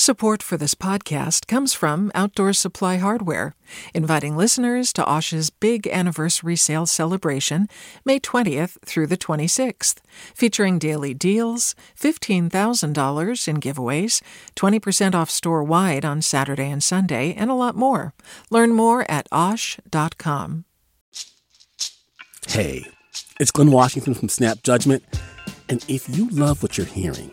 Support for this podcast comes from Outdoor Supply Hardware, inviting listeners to Osh's big anniversary sale celebration, May 20th through the 26th, featuring daily deals, $15,000 in giveaways, 20% off store wide on Saturday and Sunday, and a lot more. Learn more at OSH.com. Hey, it's Glenn Washington from Snap Judgment, and if you love what you're hearing,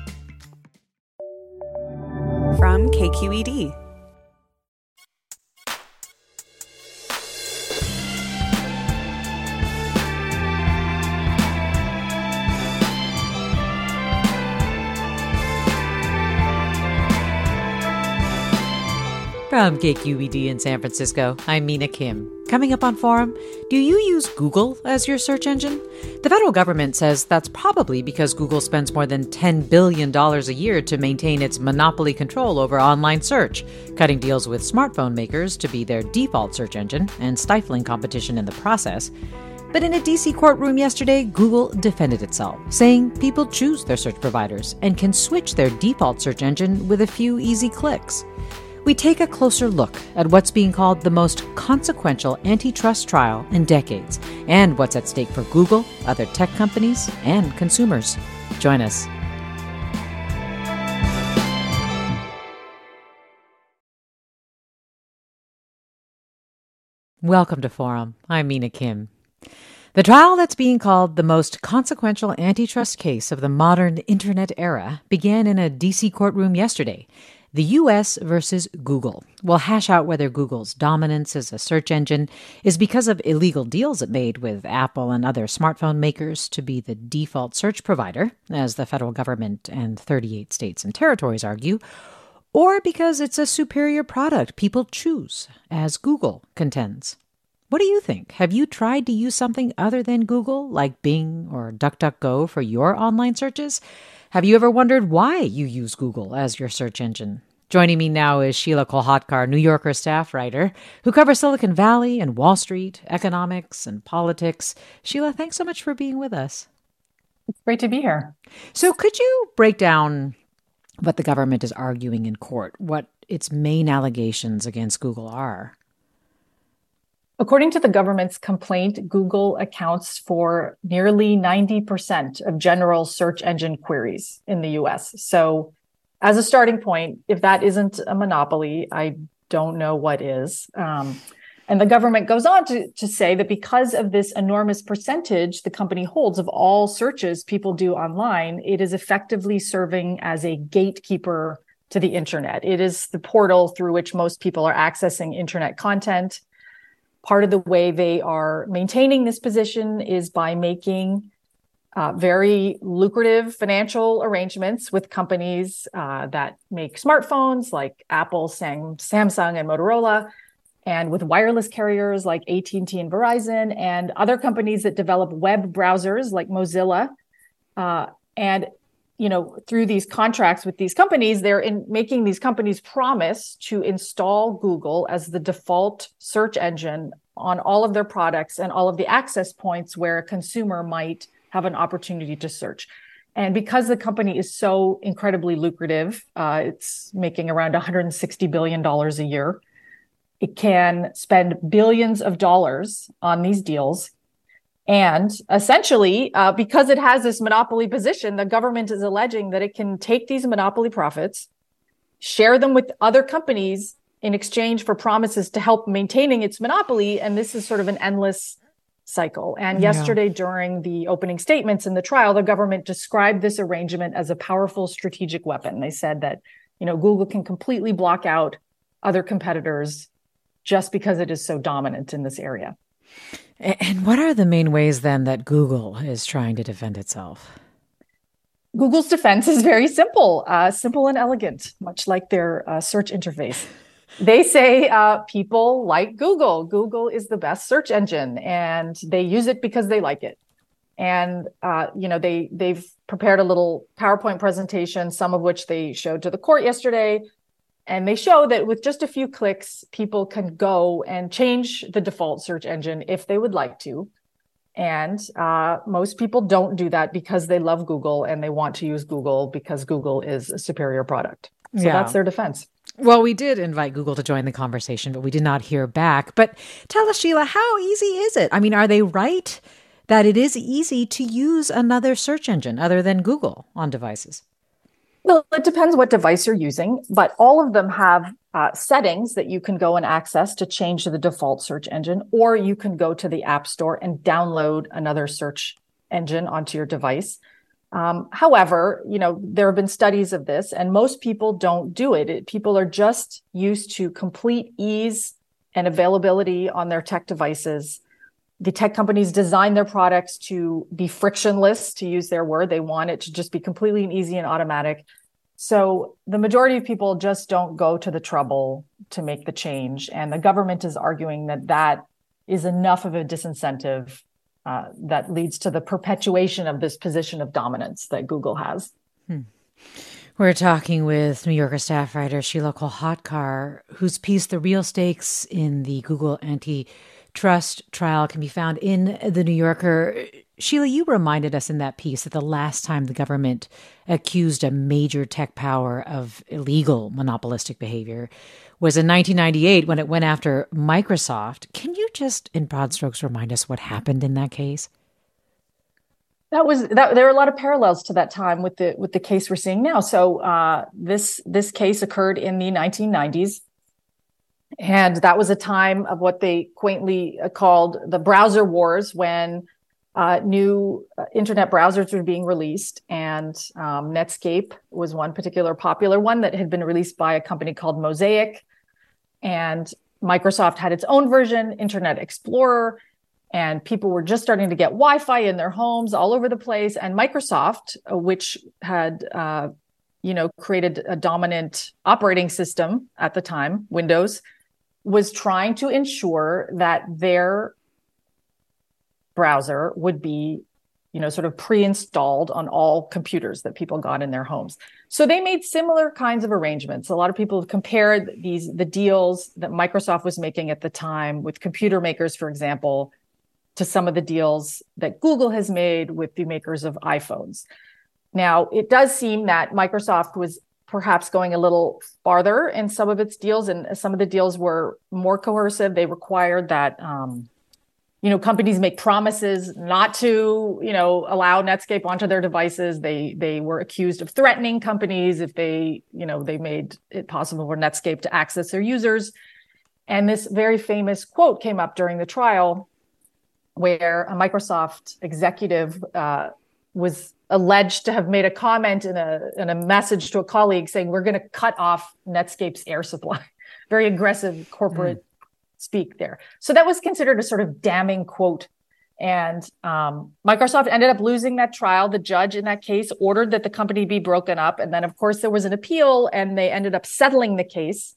from KQED. From KQED in San Francisco, I'm Mina Kim. Coming up on Forum, do you use Google as your search engine? The federal government says that's probably because Google spends more than $10 billion a year to maintain its monopoly control over online search, cutting deals with smartphone makers to be their default search engine and stifling competition in the process. But in a DC courtroom yesterday, Google defended itself, saying people choose their search providers and can switch their default search engine with a few easy clicks we take a closer look at what's being called the most consequential antitrust trial in decades and what's at stake for Google, other tech companies, and consumers. Join us. Welcome to Forum. I'm Mina Kim. The trial that's being called the most consequential antitrust case of the modern internet era began in a DC courtroom yesterday the US versus Google will hash out whether Google's dominance as a search engine is because of illegal deals it made with Apple and other smartphone makers to be the default search provider, as the federal government and 38 states and territories argue, or because it's a superior product people choose, as Google contends. What do you think? Have you tried to use something other than Google, like Bing or DuckDuckGo, for your online searches? Have you ever wondered why you use Google as your search engine? Joining me now is Sheelah Kolhatkar, New Yorker staff writer, who covers Silicon Valley and Wall Street, economics and politics. Sheelah, thanks so much for being with us. It's great to be here. So, could you break down what the government is arguing in court, what its main allegations against Google are? According to the government's complaint, Google accounts for nearly 90% of general search engine queries in the US. So, as a starting point, if that isn't a monopoly, I don't know what is. Um, and the government goes on to, to say that because of this enormous percentage the company holds of all searches people do online, it is effectively serving as a gatekeeper to the internet. It is the portal through which most people are accessing internet content part of the way they are maintaining this position is by making uh, very lucrative financial arrangements with companies uh, that make smartphones like Apple, Sam- Samsung, and Motorola, and with wireless carriers like AT&T and Verizon, and other companies that develop web browsers like Mozilla. Uh, and you know, through these contracts with these companies, they're in making these companies promise to install Google as the default search engine on all of their products and all of the access points where a consumer might have an opportunity to search. And because the company is so incredibly lucrative, uh, it's making around $160 billion a year. It can spend billions of dollars on these deals and essentially, uh, because it has this monopoly position, the government is alleging that it can take these monopoly profits, share them with other companies in exchange for promises to help maintaining its monopoly. And this is sort of an endless cycle. And yeah. yesterday, during the opening statements in the trial, the government described this arrangement as a powerful strategic weapon. They said that, you know, Google can completely block out other competitors just because it is so dominant in this area. And what are the main ways then that Google is trying to defend itself? Google's defense is very simple, uh, simple and elegant, much like their uh, search interface. They say uh, people like Google. Google is the best search engine, and they use it because they like it. And uh, you know, they they've prepared a little PowerPoint presentation, some of which they showed to the court yesterday, and they show that with just a few clicks, people can go and change the default search engine if they would like to. And uh, most people don't do that because they love Google and they want to use Google because Google is a superior product. So yeah. that's their defense. Well, we did invite Google to join the conversation, but we did not hear back. But tell us, Sheelah, how easy is it? I mean, are they right that it is easy to use another search engine other than Google on devices? Well, it depends what device you're using, but all of them have uh, settings that you can go and access to change the default search engine, or you can go to the App Store and download another search engine onto your device. Um, however, you know there have been studies of this, and most people don't do it. it. People are just used to complete ease and availability on their tech devices. The tech companies design their products to be frictionless, to use their word. They want it to just be completely and easy and automatic. So the majority of people just don't go to the trouble to make the change. And the government is arguing that that is enough of a disincentive uh, that leads to the perpetuation of this position of dominance that Google has. Hmm. We're talking with New Yorker staff writer Sheelah Kolhatkar, whose piece, The Real Stakes in the Google Antitrust Trial, can be found in The New Yorker. Sheelah, you reminded us in that piece that the last time the government accused a major tech power of illegal monopolistic behavior was in 1998 when it went after Microsoft. Can you just, in broad strokes, remind us what happened in that case? That was that. There are a lot of parallels to that time with the with the case we're seeing now. So uh, this this case occurred in the 1990s, and that was a time of what they quaintly called the browser wars, when uh, new uh, internet browsers were being released, and um, Netscape was one particular popular one that had been released by a company called Mosaic. And Microsoft had its own version, Internet Explorer, and people were just starting to get Wi-Fi in their homes all over the place. And Microsoft, uh, which had uh, you know created a dominant operating system at the time, Windows, was trying to ensure that their browser would be you know sort of pre-installed on all computers that people got in their homes. So they made similar kinds of arrangements. A lot of people have compared these the deals that microsoft was making at the time with computer makers for example to some of the deals that google has made with the makers of iphones. Now it does seem that microsoft was perhaps going a little farther in some of its deals and some of the deals were more coercive. They required that um, you know companies make promises not to you know allow netscape onto their devices. They they were accused of threatening companies if they you know they made it possible for netscape to access their users. And this very famous quote came up during the trial where a microsoft executive uh, was alleged to have made a comment in a in a message to a colleague saying we're going to cut off netscape's air supply very aggressive corporate mm speak there. So that was considered a sort of damning quote. And um, Microsoft ended up losing that trial. The judge in that case ordered that the company be broken up. And then, of course, there was an appeal and they ended up settling the case.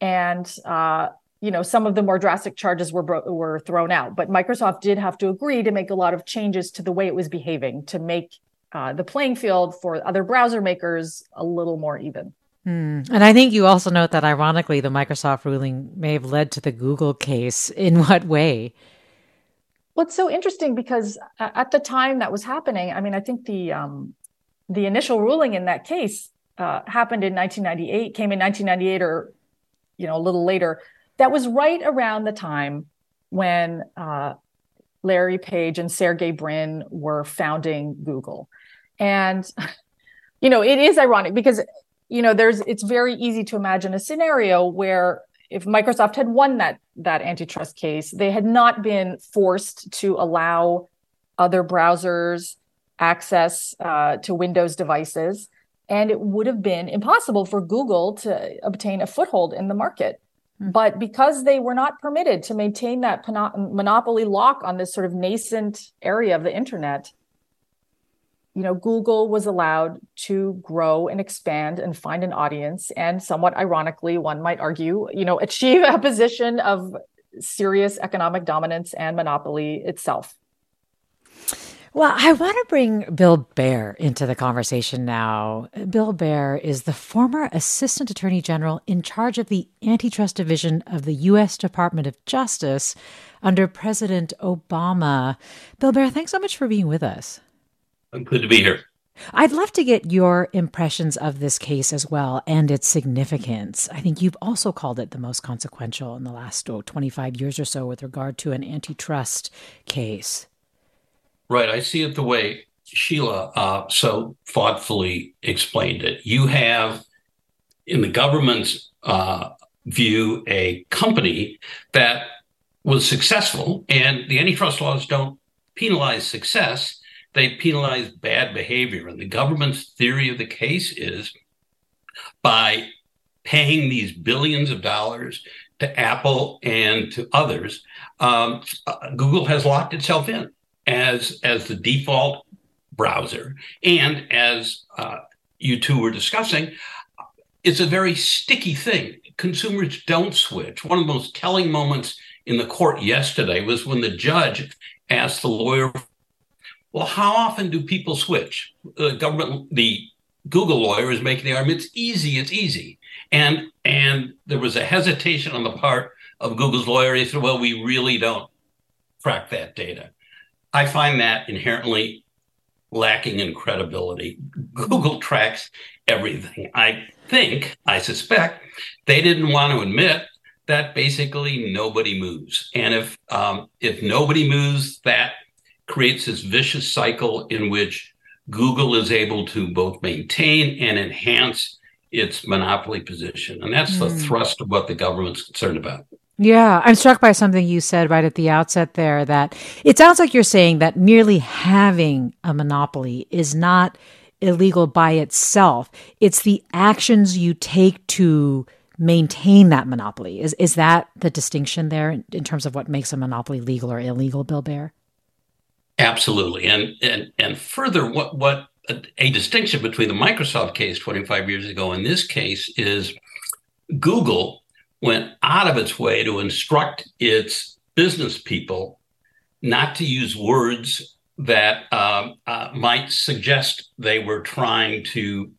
And, uh, you know, some of the more drastic charges were, bro- were thrown out. But Microsoft did have to agree to make a lot of changes to the way it was behaving to make uh, the playing field for other browser makers a little more even. Hmm. And I think you also note that ironically, the Microsoft ruling may have led to the Google case. In what way? Well, it's so interesting because at the time that was happening, I mean, I think the um, the initial ruling in that case uh, happened in 1998, came in 1998 or you know a little later. That was right around the time when uh, Larry Page and Sergey Brin were founding Google, and you know it is ironic because you know there's it's very easy to imagine a scenario where if Microsoft had won that that antitrust case, they had not been forced to allow other browsers access uh, to Windows devices, and it would have been impossible for Google to obtain a foothold in the market. Mm-hmm. But because they were not permitted to maintain that monopoly lock on this sort of nascent area of the internet, you know, Google was allowed to grow and expand and find an audience, and somewhat ironically, one might argue, you know, achieve a position of serious economic dominance and monopoly itself. Well, I want to bring Bill Baer into the conversation now. Bill Baer is the former Assistant Attorney General in charge of the Antitrust Division of the U.S. Department of Justice under President Obama. Bill Baer, thanks so much for being with us. Good to be here. I'd love to get your impressions of this case as well and its significance. I think you've also called it the most consequential in the last oh, 25 years or so with regard to an antitrust case. Right. I see it the way Sheelah uh, so thoughtfully explained it. You have, in the government's uh, view, a company that was successful, and the antitrust laws don't penalize success, they penalize bad behavior. And the government's theory of the case is by paying these billions of dollars to Apple and to others, um, Google has locked itself in as as the default browser. And as uh, you two were discussing, it's a very sticky thing. Consumers don't switch. One of the most telling moments in the court yesterday was when the judge asked the lawyer, "Well, how often do people switch?" The government, the Google lawyer, is making the argument, "It's easy. It's easy." And and there was a hesitation on the part of Google's lawyer. He said, "Well, we really don't track that data." I find that inherently lacking in credibility. Google tracks everything. I think, I suspect, they didn't want to admit that basically nobody moves. And if um, if nobody moves, that creates this vicious cycle in which Google is able to both maintain and enhance its monopoly position. And that's mm. the hmm. thrust of what the government's concerned about. Yeah, I'm struck by something you said right at the outset there that it sounds like you're saying that merely having a monopoly is not illegal by itself. It's the actions you take to maintain that monopoly. Is is that the distinction there in, in terms of what makes a monopoly legal or illegal, Bill Baer? Absolutely. And and and further what what a, a distinction between the Microsoft case 25 years ago and this case is Google went out of its way to instruct its business people not to use words that um, uh, might suggest they were trying to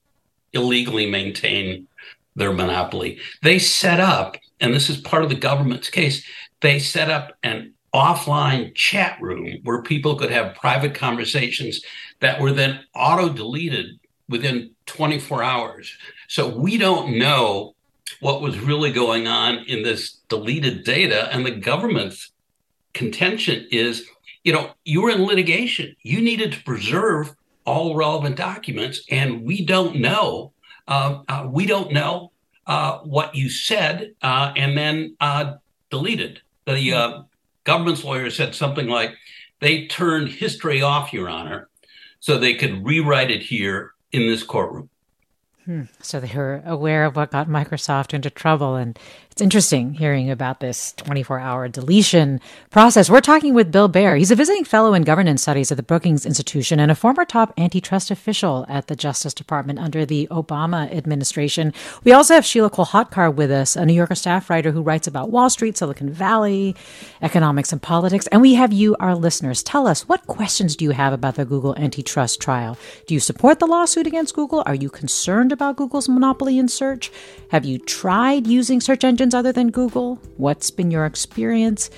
illegally maintain their monopoly. They set up, and this is part of the government's case, they set up an offline chat room where people could have private conversations that were then auto deleted within 24 hours. So we don't know what was really going on in this deleted data. And the government's contention is, you know, you were in litigation. You needed to preserve all relevant documents, and we don't know. Uh, uh, we don't know uh, what you said, uh, and then uh, deleted. The uh, government's lawyer said something like, "They turned history off, Your Honor, so they could rewrite it here in this courtroom." Hmm. So they were aware of what got Microsoft into trouble. And it's interesting hearing about this 24 hour deletion process. We're talking with Bill Baer. He's a visiting fellow in governance studies at the Brookings Institution and a former top antitrust official at the Justice Department under the Obama administration. We also have Sheelah Kolhatkar with us, a New Yorker staff writer who writes about Wall Street, Silicon Valley, economics, and politics. And we have you, our listeners. Tell us what questions do you have about the Google antitrust trial? Do you support the lawsuit against Google? Are you concerned about Google's monopoly in search? Have you tried using search engines other than Google? What's been your experience?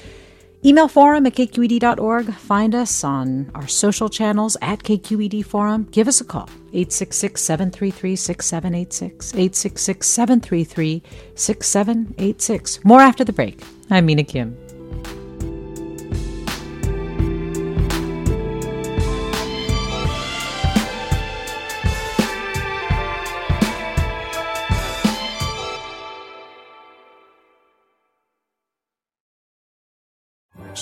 Email forum at kqed.org. Find us on our social channels at KQED Forum. Give us a call, 866 733 6786. 866 733 6786. More after the break. I'm Mina Kim.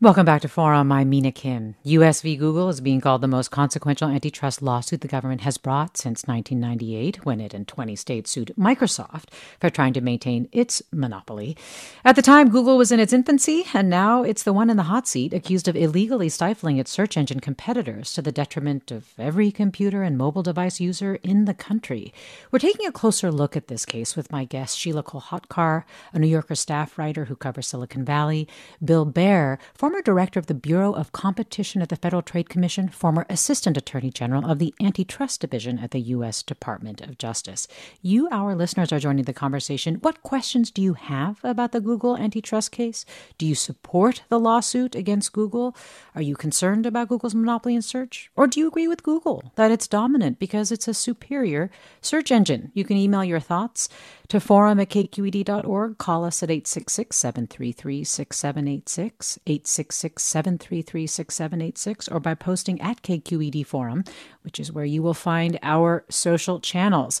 Welcome back to Forum. I'm Mina Kim. US v. Google is being called the most consequential antitrust lawsuit the government has brought since 1998, when it and 20 states sued Microsoft for trying to maintain its monopoly. At the time, Google was in its infancy, and now it's the one in the hot seat, accused of illegally stifling its search engine competitors to the detriment of every computer and mobile device user in the country. We're taking a closer look at this case with my guest, Sheelah Kolhatkar, a New Yorker staff writer who covers Silicon Valley, Bill Baer, former director of the Bureau of Competition at the Federal Trade Commission, former assistant attorney general of the Antitrust Division at the U.S. Department of Justice. You, our listeners, are joining the conversation. What questions do you have about the Google antitrust case? Do you support the lawsuit against Google? Are you concerned about Google's monopoly in search? Or do you agree with Google that it's dominant because it's a superior search engine? You can email your thoughts to forum at kqed.org. Call us at 866 733 6786, 866 733 6786, or by posting at KQED Forum, which is where you will find our social channels.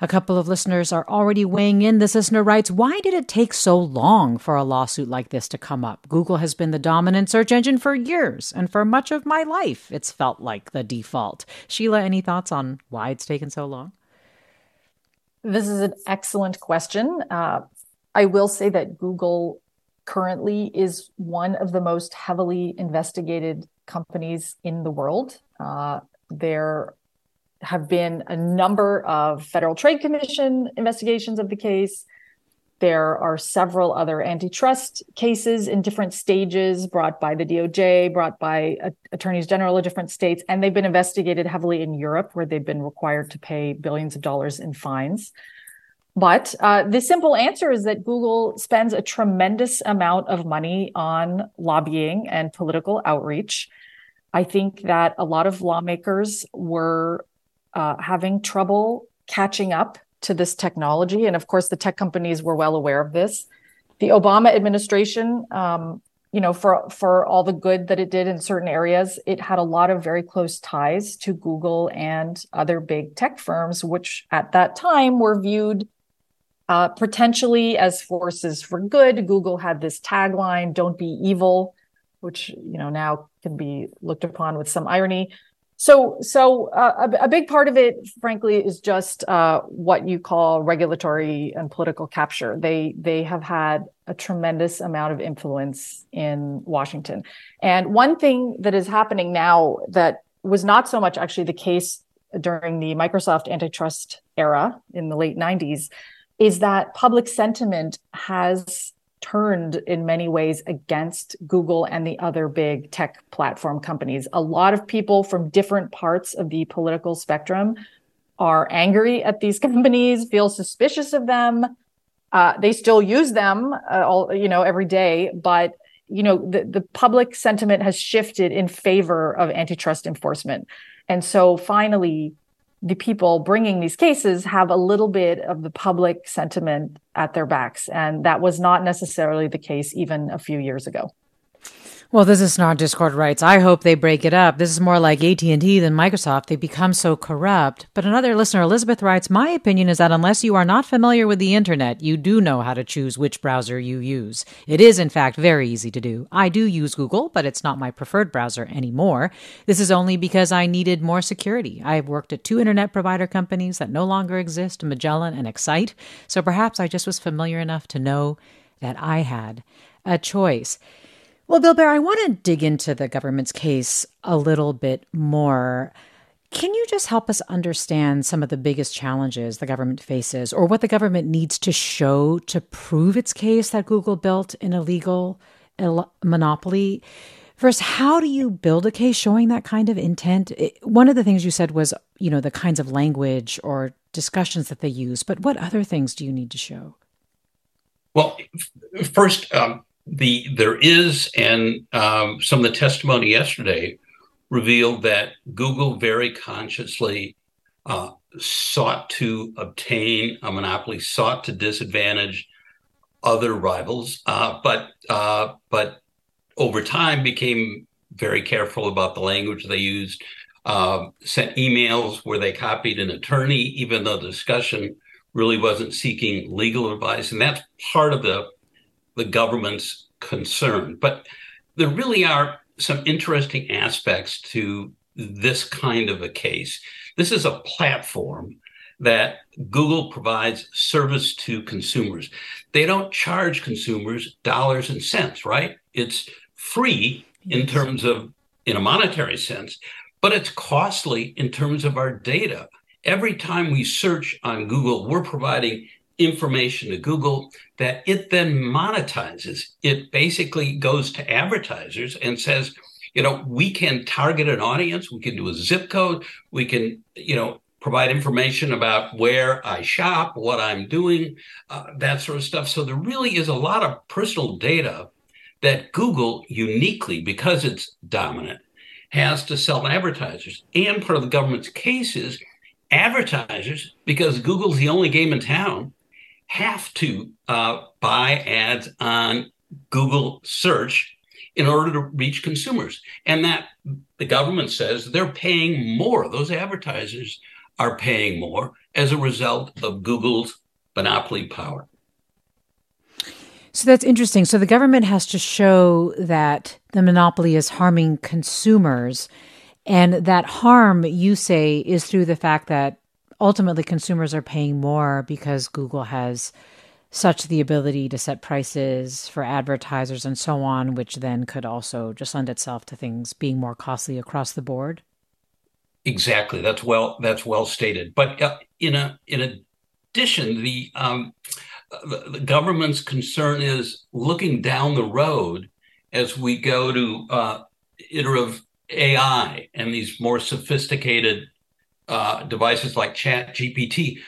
A couple of listeners are already weighing in. This listener writes, Why did it take so long for a lawsuit like this to come up? Google has been the dominant search engine for years, and for much of my life, it's felt like the default. Sheelah, any thoughts on why it's taken so long? This is an excellent question. Uh, I will say that Google currently is one of the most heavily investigated companies in the world. Uh, there have been a number of Federal Trade Commission investigations of the case. There are several other antitrust cases in different stages brought by the DOJ, brought by uh, attorneys general of different states, and they've been investigated heavily in Europe, where they've been required to pay billions of dollars in fines. But uh, the simple answer is that Google spends a tremendous amount of money on lobbying and political outreach. I think that a lot of lawmakers were uh, having trouble catching up to this technology. And of course, the tech companies were well aware of this. The Obama administration, um, you know, for for all the good that it did in certain areas, it had a lot of very close ties to Google and other big tech firms, which at that time were viewed uh, potentially as forces for good. Google had this tagline, "Don't be evil," which you know now can be looked upon with some irony. So, so uh, a, a, big part of it, frankly, is just uh, what you call regulatory and political capture. They they have had a tremendous amount of influence in Washington, and one thing that is happening now that was not so much actually the case during the Microsoft antitrust era in the late '90s is that public sentiment has turned in many ways against Google and the other big tech platform companies. A lot of people from different parts of the political spectrum are angry at these companies, feel suspicious of them. Uh, they still use them, uh, all you know, every day, but you know, the, the public sentiment has shifted in favor of antitrust enforcement. And so finally, the people bringing these cases have a little bit of the public sentiment at their backs. And that was not necessarily the case even a few years ago. Well, this is not Discord writes. I hope they break it up. This is more like AT&T than Microsoft. They become so corrupt. But another listener, Elizabeth writes, my opinion is that unless you are not familiar with the internet, you do know how to choose which browser you use. It is, in fact, very easy to do. I do use Google, but it's not my preferred browser anymore. This is only because I needed more security. I have worked at two internet provider companies that no longer exist, Magellan and Excite. So perhaps I just was familiar enough to know that I had a choice. Well, Bill Baer, I want to dig into the government's case a little bit more. Can you just help us understand some of the biggest challenges the government faces or what the government needs to show to prove its case that Google built an illegal monopoly? First, how do you build a case showing that kind of intent? It, one of the things you said was, you know, the kinds of language or discussions that they use, but what other things do you need to show? Well, first, um, the there is, and um, some of the testimony yesterday revealed that Google very consciously uh, sought to obtain a monopoly, sought to disadvantage other rivals, uh, but uh, but over time became very careful about the language they used. Uh, sent emails where they copied an attorney, even though the discussion really wasn't seeking legal advice, and that's part of the the government's concern. But there really are some interesting aspects to this kind of a case. This is a platform that Google provides service to consumers. They don't charge consumers dollars and cents, right? It's free in terms of in a monetary sense, but it's costly in terms of our data. Every time we search on Google, we're providing information to Google that it then monetizes. It basically goes to advertisers and says, you know, we can target an audience, we can do a zip code, we can, you know, provide information about where I shop, what I'm doing, uh, that sort of stuff. So there really is a lot of personal data that Google uniquely, because it's dominant, has to sell to advertisers. And part of the government's case is advertisers, because Google's the only game in town, have to uh, buy ads on Google search in order to reach consumers. And that the government says they're paying more. Those advertisers are paying more as a result of Google's monopoly power. So that's interesting. So the government has to show that the monopoly is harming consumers. And that harm, you say, is through the fact that ultimately consumers are paying more because Google has such the ability to set prices for advertisers and so on, which then could also just lend itself to things being more costly across the board. Exactly. That's well. That's well stated. But uh, in a in addition, the, um, the government's concern is looking down the road as we go to uh, iterative AI and these more sophisticated uh, devices like Chat GPT,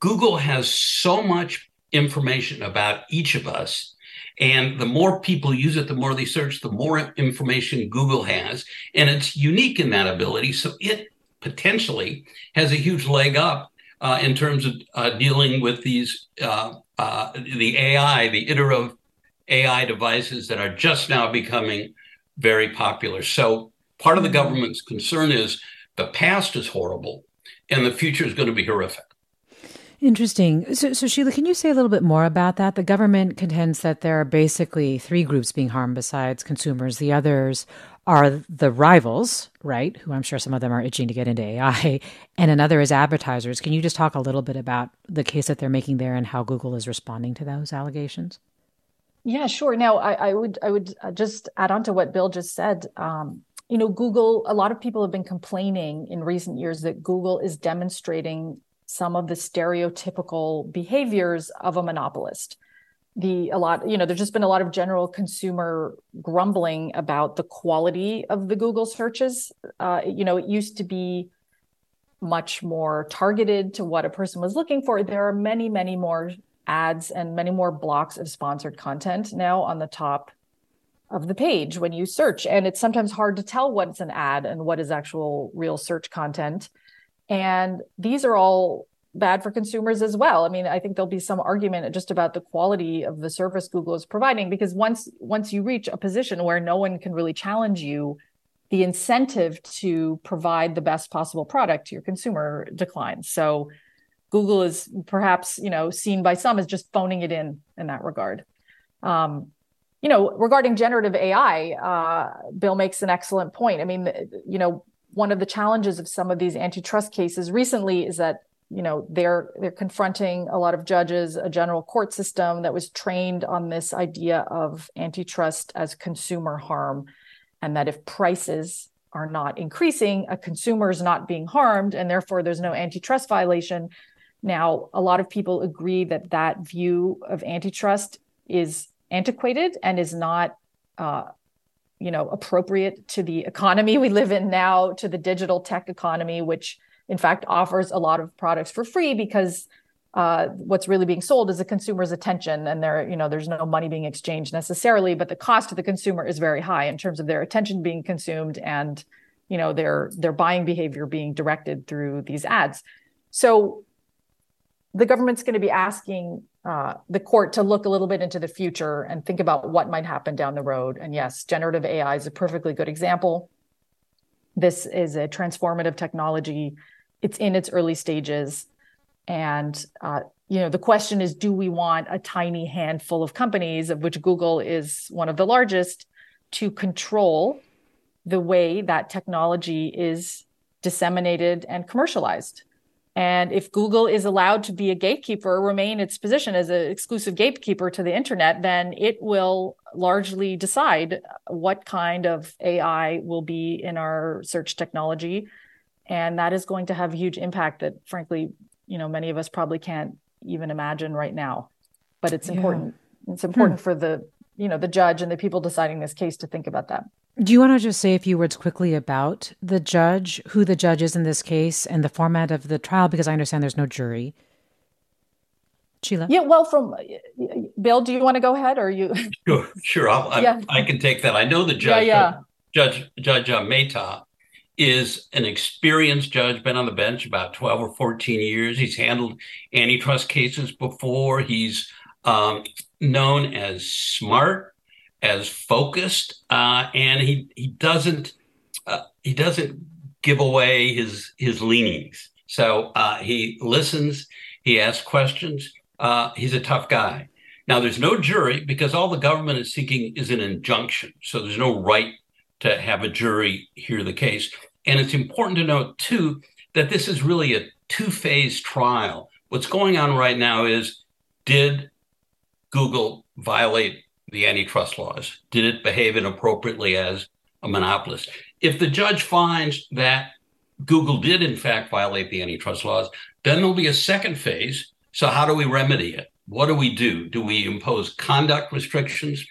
Google has so much information about each of us. And the more people use it, the more they search, the more information Google has. And it's unique in that ability. So it potentially has a huge leg up uh, in terms of uh, dealing with these, uh, uh the AI, the iterative AI devices that are just now becoming very popular. So part of the government's concern is the past is horrible and the future is going to be horrific. Interesting. So, so, Sheelah, can you say a little bit more about that? The government contends that there are basically three groups being harmed besides consumers. The others are the rivals, right? Who I'm sure some of them are itching to get into AI, and another is advertisers. Can you just talk a little bit about the case that they're making there and how Google is responding to those allegations? Yeah, sure. Now, I, I would I would uh, just add on to what Bill just said. Um, you know, Google, a lot of people have been complaining in recent years that Google is demonstrating some of the stereotypical behaviors of a monopolist. The a lot, you know, there's just been a lot of general consumer grumbling about the quality of the Google searches. Uh, you know, it used to be much more targeted to what a person was looking for. There are many, many more ads and many more blocks of sponsored content now on the top of the page when you search. And it's sometimes hard to tell what's an ad and what is actual real search content. And these are all bad for consumers as well. I mean, I think there'll be some argument just about the quality of the service Google is providing because once once you reach a position where no one can really challenge you, the incentive to provide the best possible product to your consumer declines. So Google is perhaps, you know, seen by some as just phoning it in in that regard. Um, you know, regarding generative AI, uh, Bill makes an excellent point. I mean, you know, one of the challenges of some of these antitrust cases recently is that you know they're they're confronting a lot of judges a general court system that was trained on this idea of antitrust as consumer harm and that if prices are not increasing a consumer is not being harmed and therefore there's no antitrust violation now a lot of people agree that that view of antitrust is antiquated and is not uh, you know appropriate to the economy we live in now to the digital tech economy which in fact offers a lot of products for free because uh, what's really being sold is the consumer's attention and there you know there's no money being exchanged necessarily but the cost to the consumer is very high in terms of their attention being consumed and you know their their buying behavior being directed through these ads. So the government's going to be asking uh, the court to look a little bit into the future and think about what might happen down the road. And yes generative ai is a perfectly good example. This is a transformative technology. It's in its early stages. And uh, you know the question is do we want a tiny handful of companies of which google is one of the largest to control the way that technology is disseminated and commercialized and if Google is allowed to be a gatekeeper, remain its position as an exclusive gatekeeper to the internet, then it will largely decide what kind of AI will be in our search technology. And that is going to have a huge impact that, frankly, you know, many of us probably can't even imagine right now. But it's yeah. important. It's important hmm. for the, you know, the judge and the people deciding this case to think about that. Do you want to just say a few words quickly about the judge, who the judge is in this case, and the format of the trial? Because I understand there's no jury. Sheelah? Yeah, well, from Bill, do you want to go ahead or you? Sure, sure. I'll, yeah. I, I, can take that. I know the judge, yeah, yeah. Judge Judge uh, Mehta, is an experienced judge, been on the bench about 12 or 14 years. He's handled antitrust cases before. He's um, known as smart, as focused, uh, and he he doesn't uh, he doesn't give away his his leanings. So uh, he listens, he asks questions. Uh, he's a tough guy. Now there's no jury because all the government is seeking is an injunction. So there's no right to have a jury hear the case. And it's important to note too that this is really a two-phase trial. What's going on right now is did Google violate the antitrust laws? Did it behave inappropriately as a monopolist? If the judge finds that Google did, in fact, violate the antitrust laws, then there'll be a second phase. So, how do we remedy it? What do we do? Do we impose conduct restrictions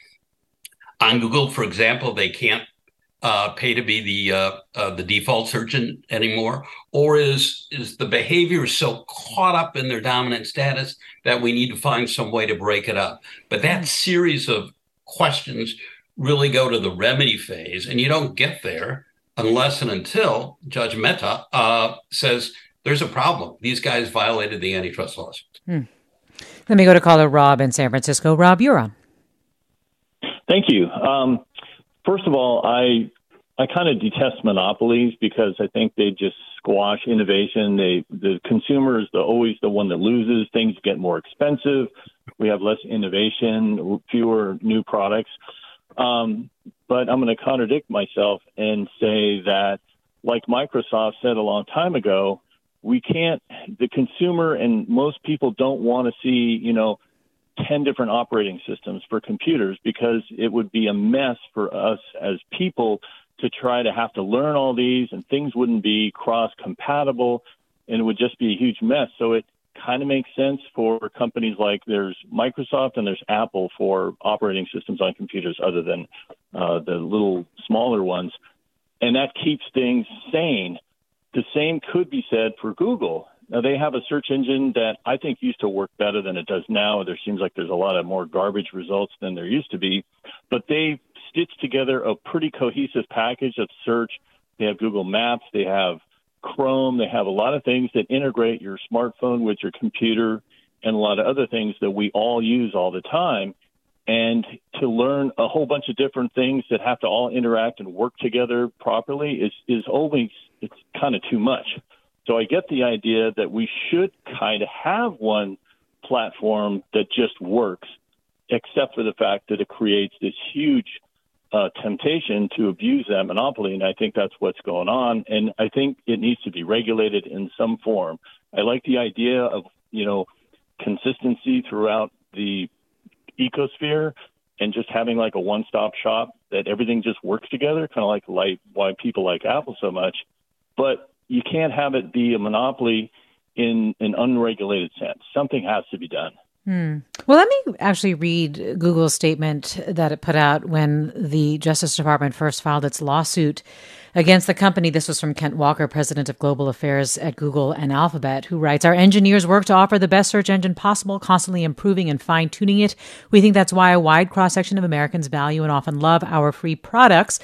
on Google? For example, they can't uh, pay to be the uh, uh, the default surgeon anymore, or is is the behavior so caught up in their dominant status that we need to find some way to break it up? But that series of questions really go to the remedy phase, and you don't get there unless and until Judge Mehta uh, says there's a problem. These guys violated the antitrust laws. Hmm. Let me go to caller Rob in San Francisco. Rob, you're on. Thank you. Um, first of all, I I kind of detest monopolies because I think they just squash innovation. They the consumer is the, always the one that loses. Things get more expensive. We have less innovation, fewer new products. Um, but I'm going to contradict myself and say that, like Microsoft said a long time ago, we can't. The consumer and most people don't want to see, you know, 10 different operating systems for computers because it would be a mess for us as people to try to have to learn all these and things wouldn't be cross compatible and it would just be a huge mess. So it kind of makes sense for companies like there's Microsoft and there's Apple for operating systems on computers other than uh, the little smaller ones. And that keeps things sane. The same could be said for Google. Now they have a search engine that I think used to work better than it does now. There seems like there's a lot of more garbage results than there used to be, but they stitched together a pretty cohesive package of search. They have Google Maps, they have Chrome, they have a lot of things that integrate your smartphone with your computer and a lot of other things that we all use all the time. And to learn a whole bunch of different things that have to all interact and work together properly is, is always, it's kind of too much. So I get the idea that we should kind of have one platform that just works, except for the fact that it creates this huge uh, temptation to abuse that monopoly, and I think that's what's going on. And I think it needs to be regulated in some form. I like the idea of you know consistency throughout the ecosphere and just having like a one-stop shop that everything just works together, kind of like like why people like Apple so much. But you can't have it be a monopoly in an unregulated sense. Something has to be done. Hmm. Well, let me actually read Google's statement that it put out when the Justice Department first filed its lawsuit against the company. This was from Kent Walker, president of global affairs at Google and Alphabet, who writes Our engineers work to offer the best search engine possible, constantly improving and fine tuning it. We think that's why a wide cross section of Americans value and often love our free products.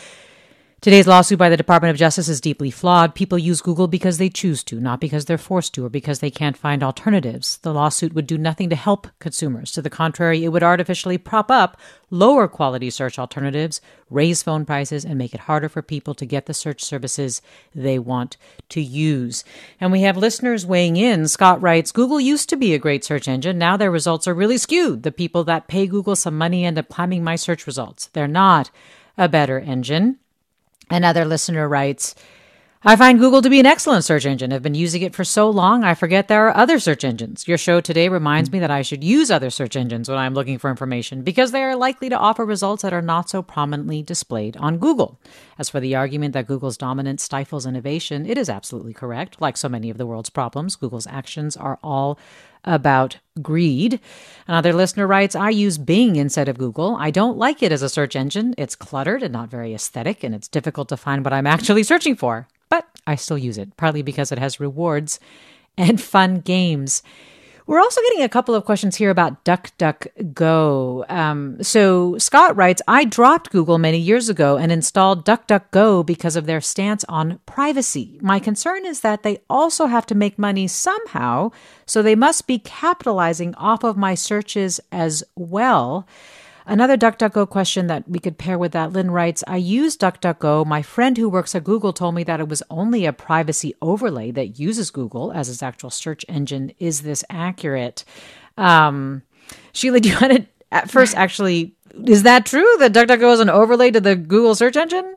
Today's lawsuit by the Department of Justice is deeply flawed. People use Google because they choose to, not because they're forced to or because they can't find alternatives. The lawsuit would do nothing to help consumers. To the contrary, it would artificially prop up lower quality search alternatives, raise phone prices, and make it harder for people to get the search services they want to use. And we have listeners weighing in. Scott writes Google used to be a great search engine. Now their results are really skewed. The people that pay Google some money end up climbing my search results. They're not a better engine. Another listener writes, I find Google to be an excellent search engine. I've been using it for so long, I forget there are other search engines. Your show today reminds me that I should use other search engines when I'm looking for information because they are likely to offer results that are not so prominently displayed on Google. As for the argument that Google's dominance stifles innovation, it is absolutely correct. Like so many of the world's problems, Google's actions are all about greed. Another listener writes, I use Bing instead of Google. I don't like it as a search engine. It's cluttered and not very aesthetic, and it's difficult to find what I'm actually searching for. But I still use it, partly because it has rewards and fun games. We're also getting a couple of questions here about DuckDuckGo. Um, so Scott writes, I dropped Google many years ago and installed DuckDuckGo because of their stance on privacy. My concern is that they also have to make money somehow, so they must be capitalizing off of my searches as well. Another DuckDuckGo question that we could pair with that, Lynn writes, I use DuckDuckGo. My friend who works at Google told me that it was only a privacy overlay that uses Google as its actual search engine. Is this accurate? Um, Sheelah, do you want to at first actually, is that true that DuckDuckGo is an overlay to the Google search engine?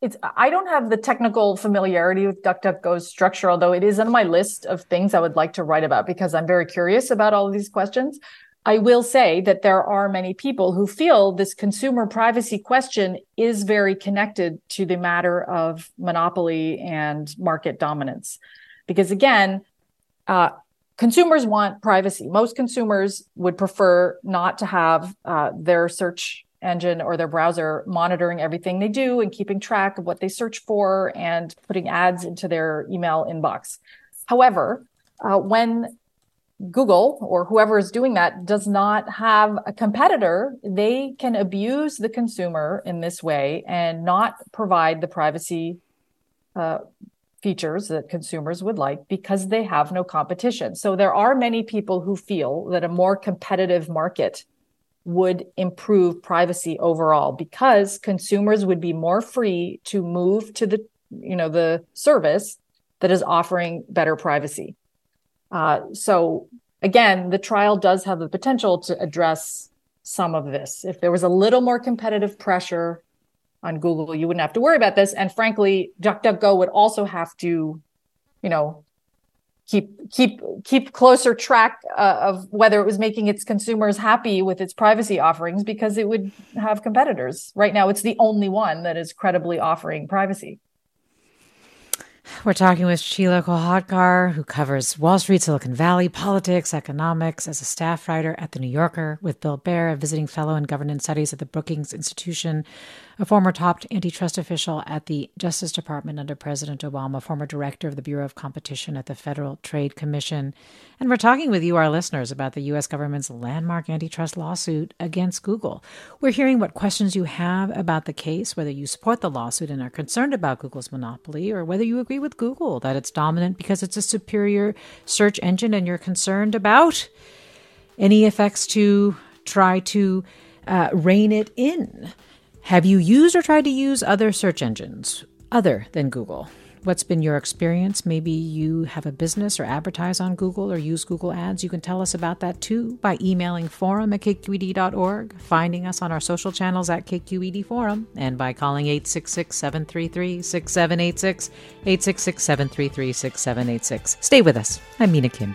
It's, I don't have the technical familiarity with DuckDuckGo's structure, although it is on my list of things I would like to write about because I'm very curious about all of these questions. I will say that there are many people who feel this consumer privacy question is very connected to the matter of monopoly and market dominance. Because again, uh, consumers want privacy. Most consumers would prefer not to have uh, their search engine or their browser monitoring everything they do and keeping track of what they search for and putting ads into their email inbox. However, uh, when Google or whoever is doing that does not have a competitor, they can abuse the consumer in this way and not provide the privacy uh, features that consumers would like because they have no competition. So there are many people who feel that a more competitive market would improve privacy overall because consumers would be more free to move to the you know the service that is offering better privacy. Uh, so again, the trial does have the potential to address some of this. If there was a little more competitive pressure on Google, you wouldn't have to worry about this. And frankly, DuckDuckGo would also have to, you know, keep keep keep closer track uh, of whether it was making its consumers happy with its privacy offerings because it would have competitors. Right now, it's the only one that is credibly offering privacy. We're talking with Sheelah Kolhatkar, who covers Wall Street, Silicon Valley, politics, economics as a staff writer at The New Yorker, with Bill Baer, a visiting fellow in governance studies at the Brookings Institution, a former top antitrust official at the Justice Department under President Obama, former director of the Bureau of Competition at the Federal Trade Commission. And we're talking with you, our listeners, about the U.S. government's landmark antitrust lawsuit against Google. We're hearing what questions you have about the case, whether you support the lawsuit and are concerned about Google's monopoly, or whether you agree with Google that it's dominant because it's a superior search engine and you're concerned about any effects to try to uh, rein it in. Have you used or tried to use other search engines other than Google? what's been your experience. Maybe you have a business or advertise on Google or use Google Ads. You can tell us about that too by emailing forum at kqed.org, finding us on our social channels at KQED Forum, and by calling 866 733 6786, 866 733 6786. Stay with us. I'm Mina Kim.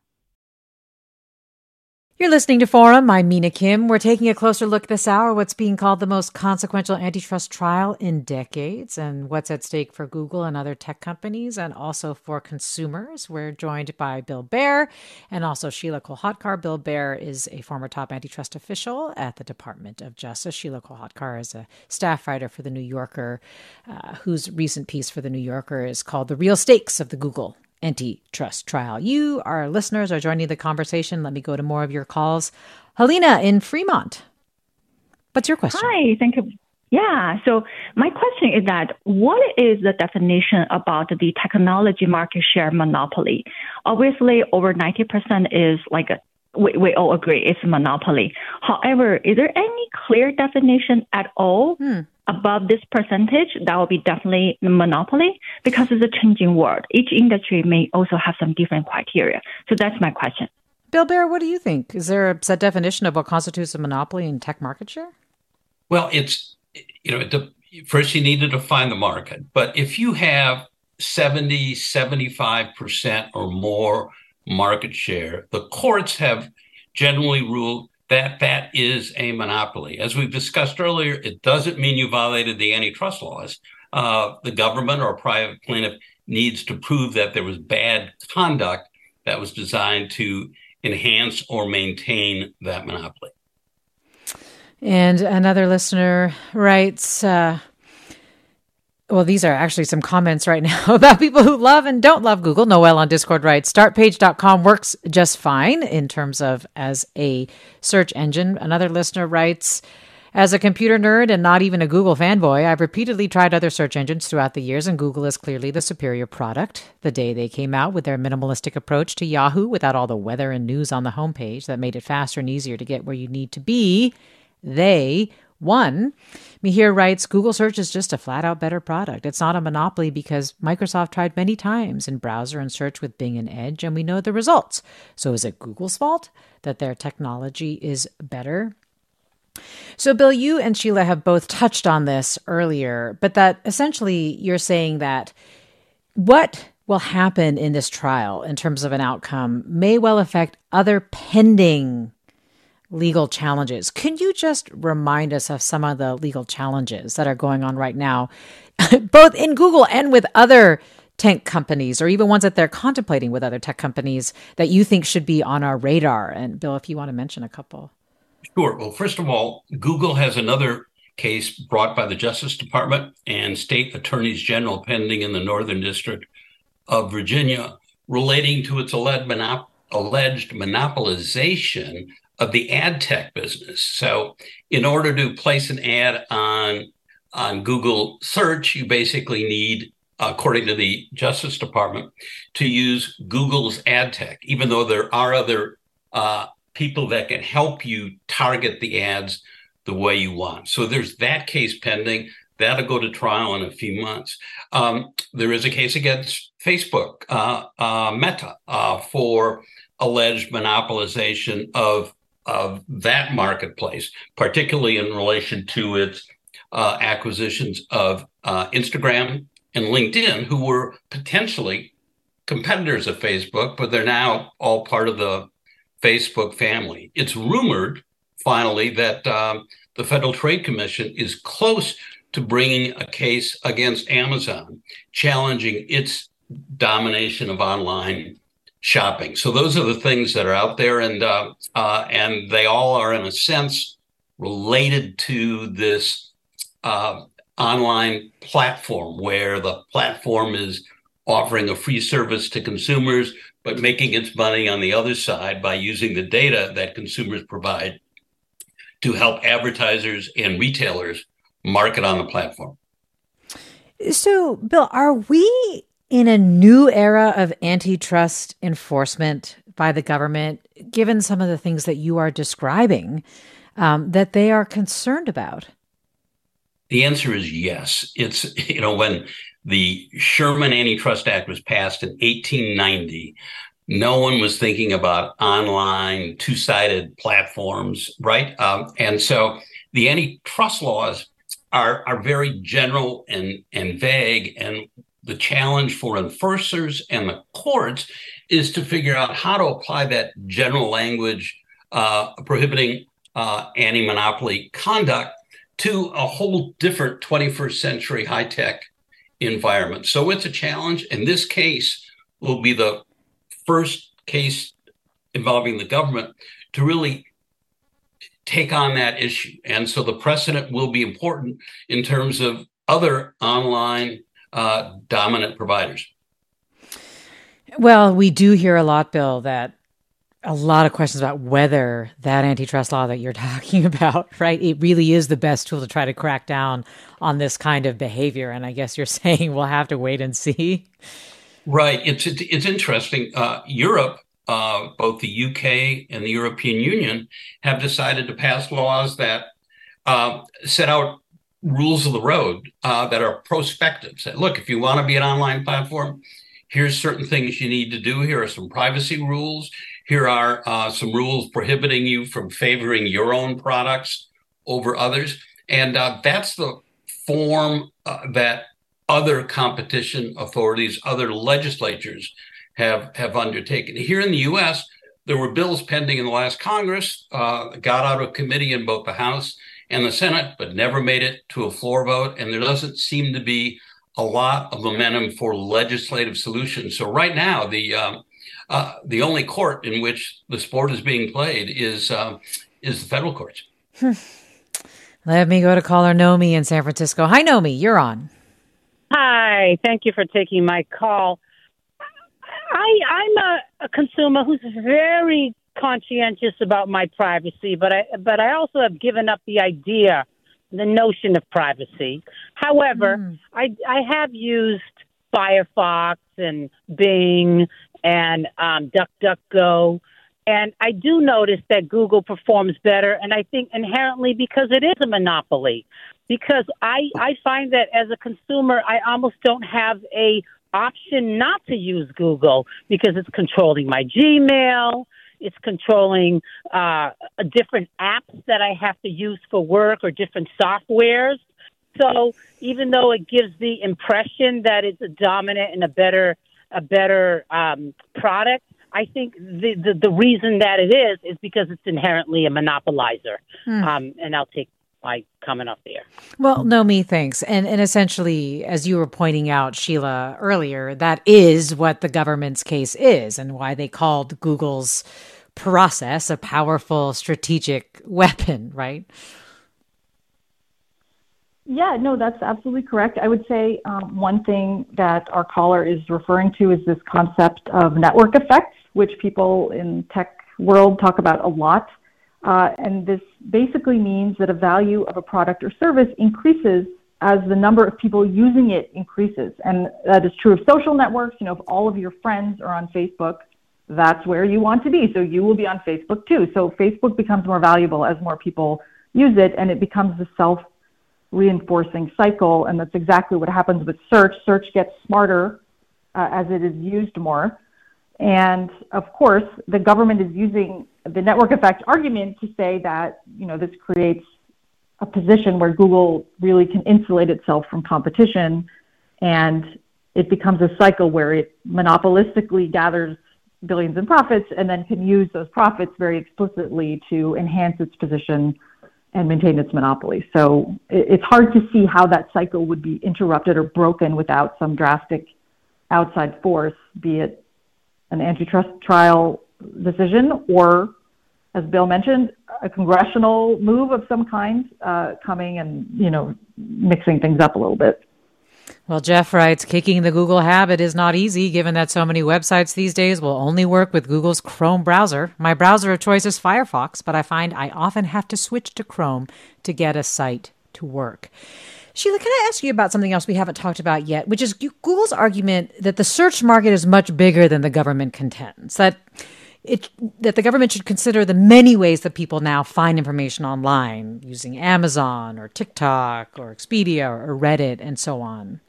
You're listening to Forum. I'm Mina Kim. We're taking a closer look this hour what's being called the most consequential antitrust trial in decades and what's at stake for Google and other tech companies and also for consumers. We're joined by Bill Baer and also Sheelah Kolhatkar. Bill Baer is a former top antitrust official at the Department of Justice. Sheelah Kolhatkar is a staff writer for The New Yorker, uh, whose recent piece for The New Yorker is called The Real Stakes of the Google antitrust trial. You, our listeners, are joining the conversation. Let me go to more of your calls. Helena in Fremont. What's your question? Hi, thank you. Yeah, so my question is that what is the definition about the technology market share monopoly? Obviously, over 90% is like a we, we all agree it's monopoly. However, is there any clear definition at all hmm above this percentage, that will be definitely the monopoly because it's a changing world. Each industry may also have some different criteria. So that's my question. Bill Baer, what do you think? Is there a set definition of what constitutes a monopoly in tech market share? Well, it's, you know, the, first you need to define the market. But if you have 70, 75% or more market share, the courts have generally ruled that that is a monopoly. As we've discussed earlier, it doesn't mean you violated the antitrust laws. Uh, the government or private plaintiff needs to prove that there was bad conduct that was designed to enhance or maintain that monopoly. And another listener writes, uh, well, these are actually some comments right now about people who love and don't love Google. Noel on Discord writes startpage.com works just fine in terms of as a search engine. Another listener writes, as a computer nerd and not even a Google fanboy, I've repeatedly tried other search engines throughout the years, and Google is clearly the superior product. The day they came out with their minimalistic approach to Yahoo without all the weather and news on the homepage that made it faster and easier to get where you need to be, they one, Mihir writes Google search is just a flat out better product. It's not a monopoly because Microsoft tried many times in browser and search with Bing and Edge, and we know the results. So is it Google's fault that their technology is better? So, Bill, you and Sheelah have both touched on this earlier, but that essentially you're saying that what will happen in this trial in terms of an outcome may well affect other pending legal challenges. Can you just remind us of some of the legal challenges that are going on right now, both in Google and with other tech companies, or even ones that they're contemplating with other tech companies that you think should be on our radar? And Bill, if you want to mention a couple. Sure. Well, first of all, Google has another case brought by the Justice Department and state attorneys general pending in the Northern District of Virginia relating to its alleged, alleged monopolization of the ad tech business. So, in order to place an ad on on Google search, you basically need, according to the Justice Department, to use Google's ad tech, even though there are other uh, people that can help you target the ads the way you want. So there's that case pending. That'll go to trial in a few months. Um, there is a case against Facebook, uh, uh, Meta, uh, for alleged monopolization of of that marketplace, particularly in relation to its uh, acquisitions of uh, Instagram and LinkedIn, who were potentially competitors of Facebook, but they're now all part of the Facebook family. It's rumored, finally, that um, the Federal Trade Commission is close to bringing a case against Amazon, challenging its domination of online shopping. So those are the things that are out there, and uh, uh, and they all are in a sense related to this uh, online platform, where the platform is offering a free service to consumers, but making its money on the other side by using the data that consumers provide to help advertisers and retailers market on the platform. So, Bill, are we in a new era of antitrust enforcement by the government, given some of the things that you are describing, um, that they are concerned about? The answer is yes. It's, you know, when the Sherman Antitrust Act was passed in 1890, no one was thinking about online two sided platforms, right? Um, and so the antitrust laws are, are very general and, and vague. And the challenge for enforcers and the courts is to figure out how to apply that general language uh, prohibiting uh, anti monopoly conduct to a whole different 21st century high tech environment. So it's a challenge. And this case will be the first case involving the government to really take on that issue. And so the precedent will be important in terms of other online uh, dominant providers. Well, we do hear a lot, Bill, that a lot of questions about whether that antitrust law that you're talking about, right? It really is the best tool to try to crack down on this kind of behavior. And I guess you're saying we'll have to wait and see. Right. It's it's interesting. Uh, Europe, uh, both the UK and the European Union, have decided to pass laws that uh, set out rules of the road uh, that are prospective. Say, look, if you want to be an online platform, here's certain things you need to do. Here are some privacy rules. Here are uh, some rules prohibiting you from favoring your own products over others. And uh, that's the form uh, that other competition authorities, other legislatures have, have undertaken. Here in the US, there were bills pending in the last Congress, uh, got out of committee in both the House and the Senate, but never made it to a floor vote. And there doesn't seem to be a lot of momentum for legislative solutions. So right now, the um, uh, the only court in which the sport is being played is uh, is the federal courts. Hmm. Let me go to caller Nomi in San Francisco. Hi, Nomi, you're on. Hi, thank you for taking my call. I I'm a, a consumer who's very conscientious about my privacy, but I but I also have given up the idea, the notion of privacy. However, mm. I I have used Firefox and Bing and um, DuckDuckGo, and I do notice that Google performs better, and I think inherently because it is a monopoly. Because I I find that as a consumer, I almost don't have a option not to use Google because it's controlling my Gmail it's controlling uh, different apps that I have to use for work or different softwares. So even though it gives the impression that it's a dominant and a better a better um, product, I think the, the, the reason that it is is because it's inherently a monopolizer. Hmm. Um, and I'll take my comment up there. Well, Nomi thanks. And and essentially, as you were pointing out, Sheelah earlier, that is what the government's case is, and why they called Google's process a powerful strategic weapon, right? Yeah, no, that's absolutely correct. I would say um, one thing that our caller is referring to is this concept of network effects, which people in tech world talk about a lot. Uh, and this basically means that a value of a product or service increases as the number of people using it increases. And that is true of social networks. You know, if all of your friends are on Facebook, that's where you want to be. So you will be on Facebook too. So Facebook becomes more valuable as more people use it, and it becomes a self reinforcing cycle. And that's exactly what happens with search. Search gets smarter uh, as it is used more. And of course, the government is using the network effect argument to say that you know this creates a position where Google really can insulate itself from competition, and it becomes a cycle where it monopolistically gathers billions in profits and then can use those profits very explicitly to enhance its position and maintain its monopoly. So it's hard to see how that cycle would be interrupted or broken without some drastic outside force, be it an antitrust trial decision or, as Bill mentioned, a congressional move of some kind uh, coming and you know mixing things up a little bit. Well, Jeff writes, kicking the Google habit is not easy given that so many websites these days will only work with Google's Chrome browser. My browser of choice is Firefox, but I find I often have to switch to Chrome to get a site to work. Sheelah, can I ask you about something else we haven't talked about yet, which is Google's argument that the search market is much bigger than the government contends. That it that the government should consider the many ways that people now find information online using Amazon or TikTok or Expedia or Reddit and so on.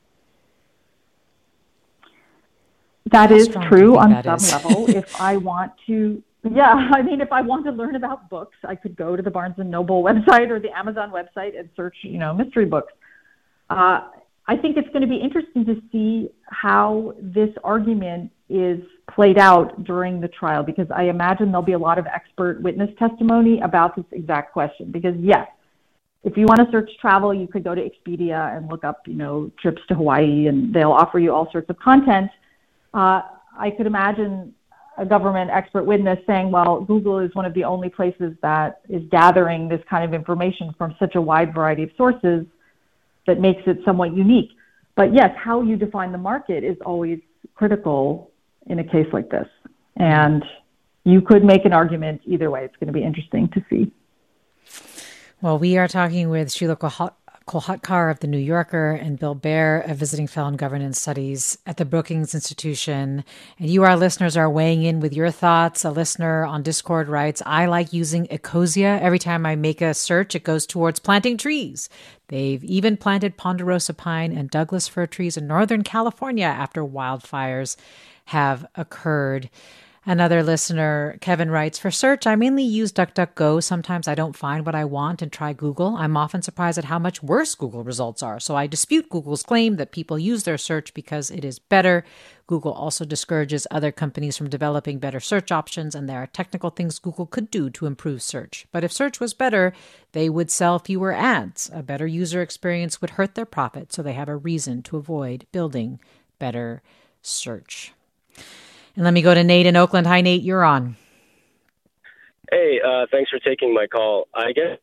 That How is true on some is? level. if I want to, yeah, I mean, if I want to learn about books, I could go to the Barnes and Noble website or the Amazon website and search, you know, mystery books. Uh, I think it's going to be interesting to see how this argument is played out during the trial because I imagine there'll be a lot of expert witness testimony about this exact question. Because yes, if you want to search travel, you could go to Expedia and look up, you know, trips to Hawaii, and they'll offer you all sorts of content. Uh, I could imagine a government expert witness saying, well, Google is one of the only places that is gathering this kind of information from such a wide variety of sources that makes it somewhat unique. But yes, how you define the market is always critical in a case like this. And you could make an argument either way. It's going to be interesting to see. Well, we are talking with Sheelah Kolhatkar of The New Yorker and Bill Baer, a visiting fellow in governance studies at the Brookings Institution. And you, our listeners, are weighing in with your thoughts. A listener on Discord writes, I like using Ecosia. Every time I make a search, it goes towards planting trees. They've even planted ponderosa pine and Douglas fir trees in Northern California after wildfires have occurred. Another listener, Kevin writes, For search, I mainly use DuckDuckGo. Sometimes I don't find what I want and try Google. I'm often surprised at how much worse Google results are. So I dispute Google's claim that people use their search because it is better. Google also discourages other companies from developing better search options, and there are technical things Google could do to improve search. But if search was better, they would sell fewer ads. A better user experience would hurt their profit, so they have a reason to avoid building better search. And let me go to Nate in Oakland. Hi, Nate, you're on. Hey, uh, thanks for taking my call. I guess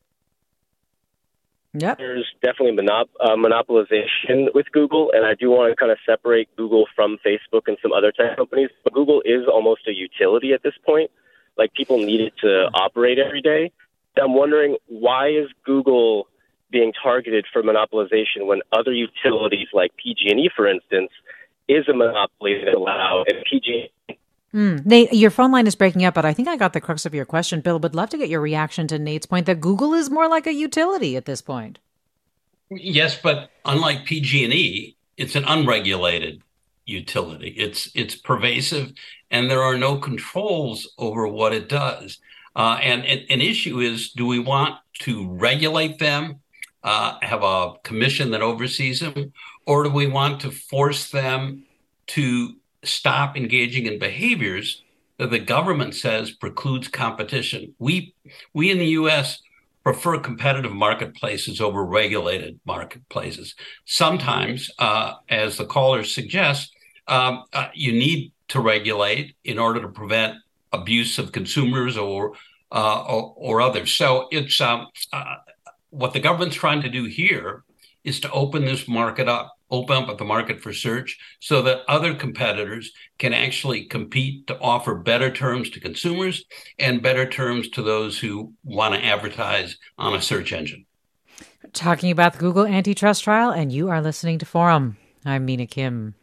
Yep. There's definitely monop- uh, monopolization with Google, and I do want to kind of separate Google from Facebook and some other tech companies. But Google is almost a utility at this point. Like people need it to operate every day. I'm wondering why is Google being targeted for monopolization when other utilities like PG&E, for instance, is a monopoly that allow and PG Mm. Nate, your phone line is breaking up, but I think I got the crux of your question. Bill, would love to get your reaction to Nate's point that Google is more like a utility at this point. Yes, but unlike PG&E, it's an unregulated utility. It's it's pervasive, and there are no controls over what it does. Uh, and, and an issue is, do we want to regulate them, uh, have a commission that oversees them, or do we want to force them to stop engaging in behaviors that the government says precludes competition? We we in the U.S. prefer competitive marketplaces over regulated marketplaces. Sometimes, uh, as the caller suggests, um, uh, you need to regulate in order to prevent abuse of consumers or uh, or, or, others. So it's um, uh, what the government's trying to do here is to open this market up open up the market for search so that other competitors can actually compete to offer better terms to consumers and better terms to those who want to advertise on a search engine. Talking about the Google antitrust trial, and you are listening to Forum. I'm Mina Kim.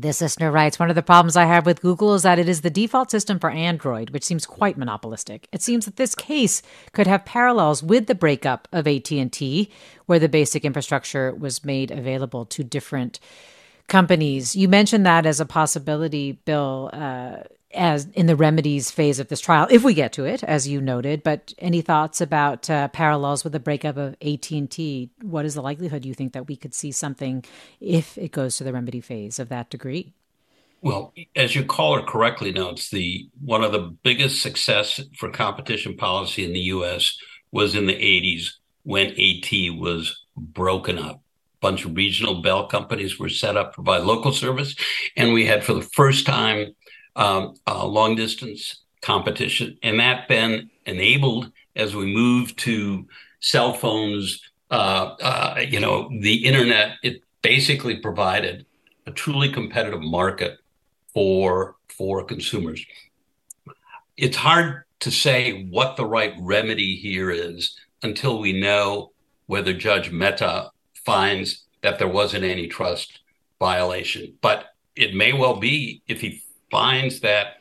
This listener writes, one of the problems I have with Google is that it is the default system for Android, which seems quite monopolistic. It seems that this case could have parallels with the breakup of AT&T, where the basic infrastructure was made available to different companies. You mentioned that as a possibility, Bill, uh, as in the remedies phase of this trial, if we get to it, as you noted. But any thoughts about uh, parallels with the breakup of AT and T? What is the likelihood you think that we could see something if it goes to the remedy phase of that degree? Well, as your caller correctly notes, the one of the biggest success for competition policy in the U.S. was in the '80s when AT was broken up. A bunch of regional bell companies were set up provide local service, and we had for the first time um, uh, long distance competition, and that been enabled as we move to cell phones. Uh, uh, you know, the internet. It basically provided a truly competitive market for for consumers. It's hard to say what the right remedy here is until we know whether Judge Mehta finds that there was an antitrust violation. But it may well be if he finds that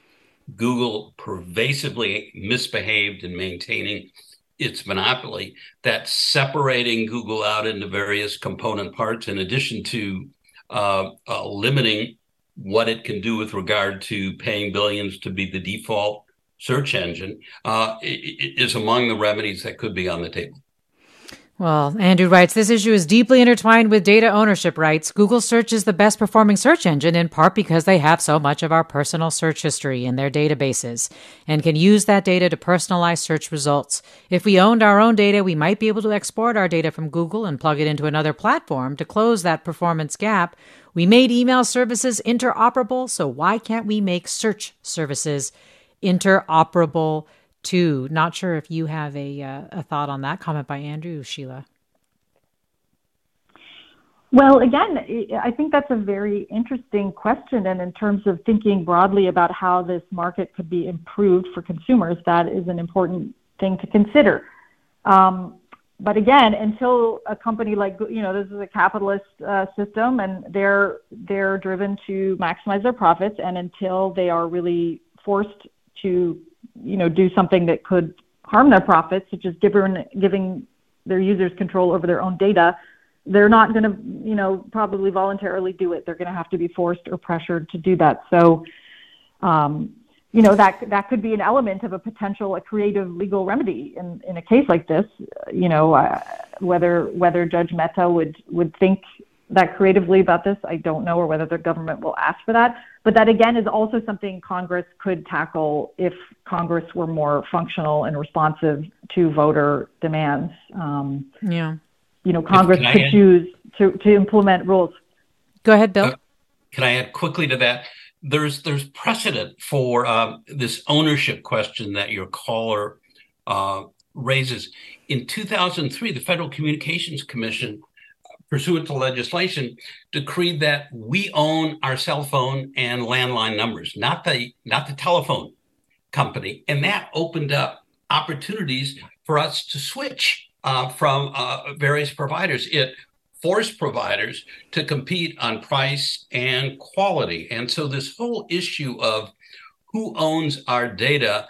Google pervasively misbehaved in maintaining its monopoly, that separating Google out into various component parts, in addition to uh, uh, limiting what it can do with regard to paying billions to be the default search engine, uh, is among the remedies that could be on the table. Well, Andrew writes this issue is deeply intertwined with data ownership rights. Google Search is the best performing search engine in part because they have so much of our personal search history in their databases and can use that data to personalize search results. If we owned our own data, we might be able to export our data from Google and plug it into another platform to close that performance gap. We made email services interoperable, so why can't we make search services interoperable? Too. Not sure if you have a uh, a thought on that comment by Andrew Sheelah. Well, again, I think that's a very interesting question. And in terms of thinking broadly about how this market could be improved for consumers, that is an important thing to consider. Um, but again, until a company like you know this is a capitalist uh, system, and they're they're driven to maximize their profits, and until they are really forced to you know, do something that could harm their profits, such as giving giving their users control over their own data, they're not going to, you know, probably voluntarily do it. They're going to have to be forced or pressured to do that. So, um, you know, that that could be an element of a potential a creative legal remedy in, in a case like this. You know, uh, whether whether Judge Mehta would would think that creatively about this, I don't know, or whether the government will ask for that. But that again is also something Congress could tackle if Congress were more functional and responsive to voter demands. Um, yeah. You know, Congress could add, choose to, to implement rules. Go ahead, Bill. Uh, can I add quickly to that? There's there's precedent for um, this ownership question that your caller uh, raises. In 2003, the Federal Communications Commission pursuant to legislation, decreed that we own our cell phone and landline numbers, not the not the telephone company, and that opened up opportunities for us to switch uh, from uh, various providers. It forced providers to compete on price and quality, and so this whole issue of who owns our data,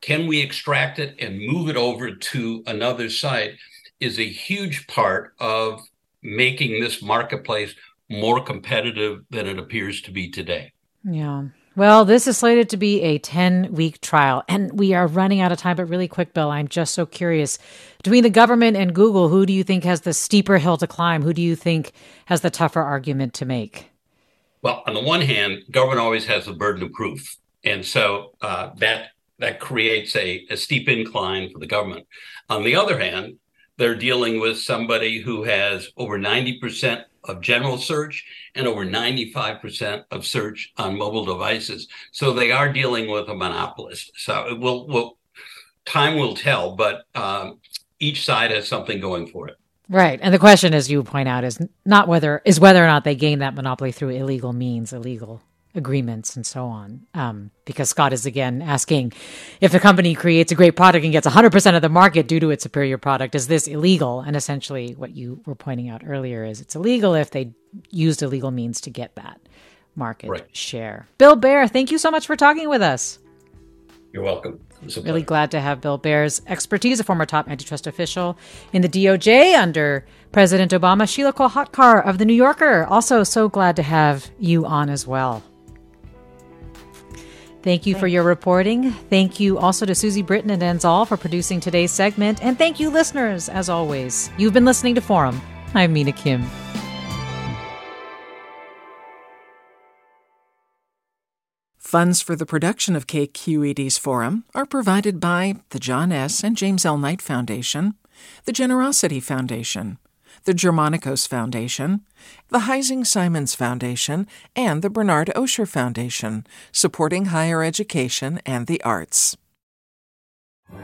can we extract it and move it over to another site? Is a huge part of making this marketplace more competitive than it appears to be today. Yeah. Well, this is slated to be a 10 week trial, and we are running out of time. But really quick, Bill, I'm just so curious. Between the government and Google, who do you think has the steeper hill to climb? Who do you think has the tougher argument to make? Well, on the one hand, government always has the burden of proof. And so uh, that that creates a, a steep incline for the government. On the other hand, they're dealing with somebody who has over 90% of general search and over 95% of search on mobile devices. So they are dealing with a monopolist. So it will, will time will tell, but um, each side has something going for it. Right. And the question, as you point out, is not whether is whether or not they gain that monopoly through illegal means, illegal agreements and so on. Um, because Scott is again asking if a company creates a great product and gets 100% of the market due to its superior product, is this illegal? And essentially, what you were pointing out earlier is it's illegal if they used illegal means to get that market right. share. Bill Baer, thank you so much for talking with us. You're welcome. Really glad to have Bill Baer's expertise, a former top antitrust official in the DOJ under President Obama. Sheelah Kolhatkar of The New Yorker, also so glad to have you on as well. Thank you for your reporting. Thank you also to Susie Britton and Dan Zoll for producing today's segment. And thank you, listeners, as always. You've been listening to Forum. I'm Mina Kim. Funds for the production of KQED's Forum are provided by the John S. and James L. Knight Foundation, the Generosity Foundation, the Germanacos Foundation, the Heising Simons Foundation, and the Bernard Osher Foundation, supporting higher education and the arts.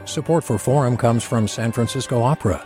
Support for Forum comes from San Francisco Opera.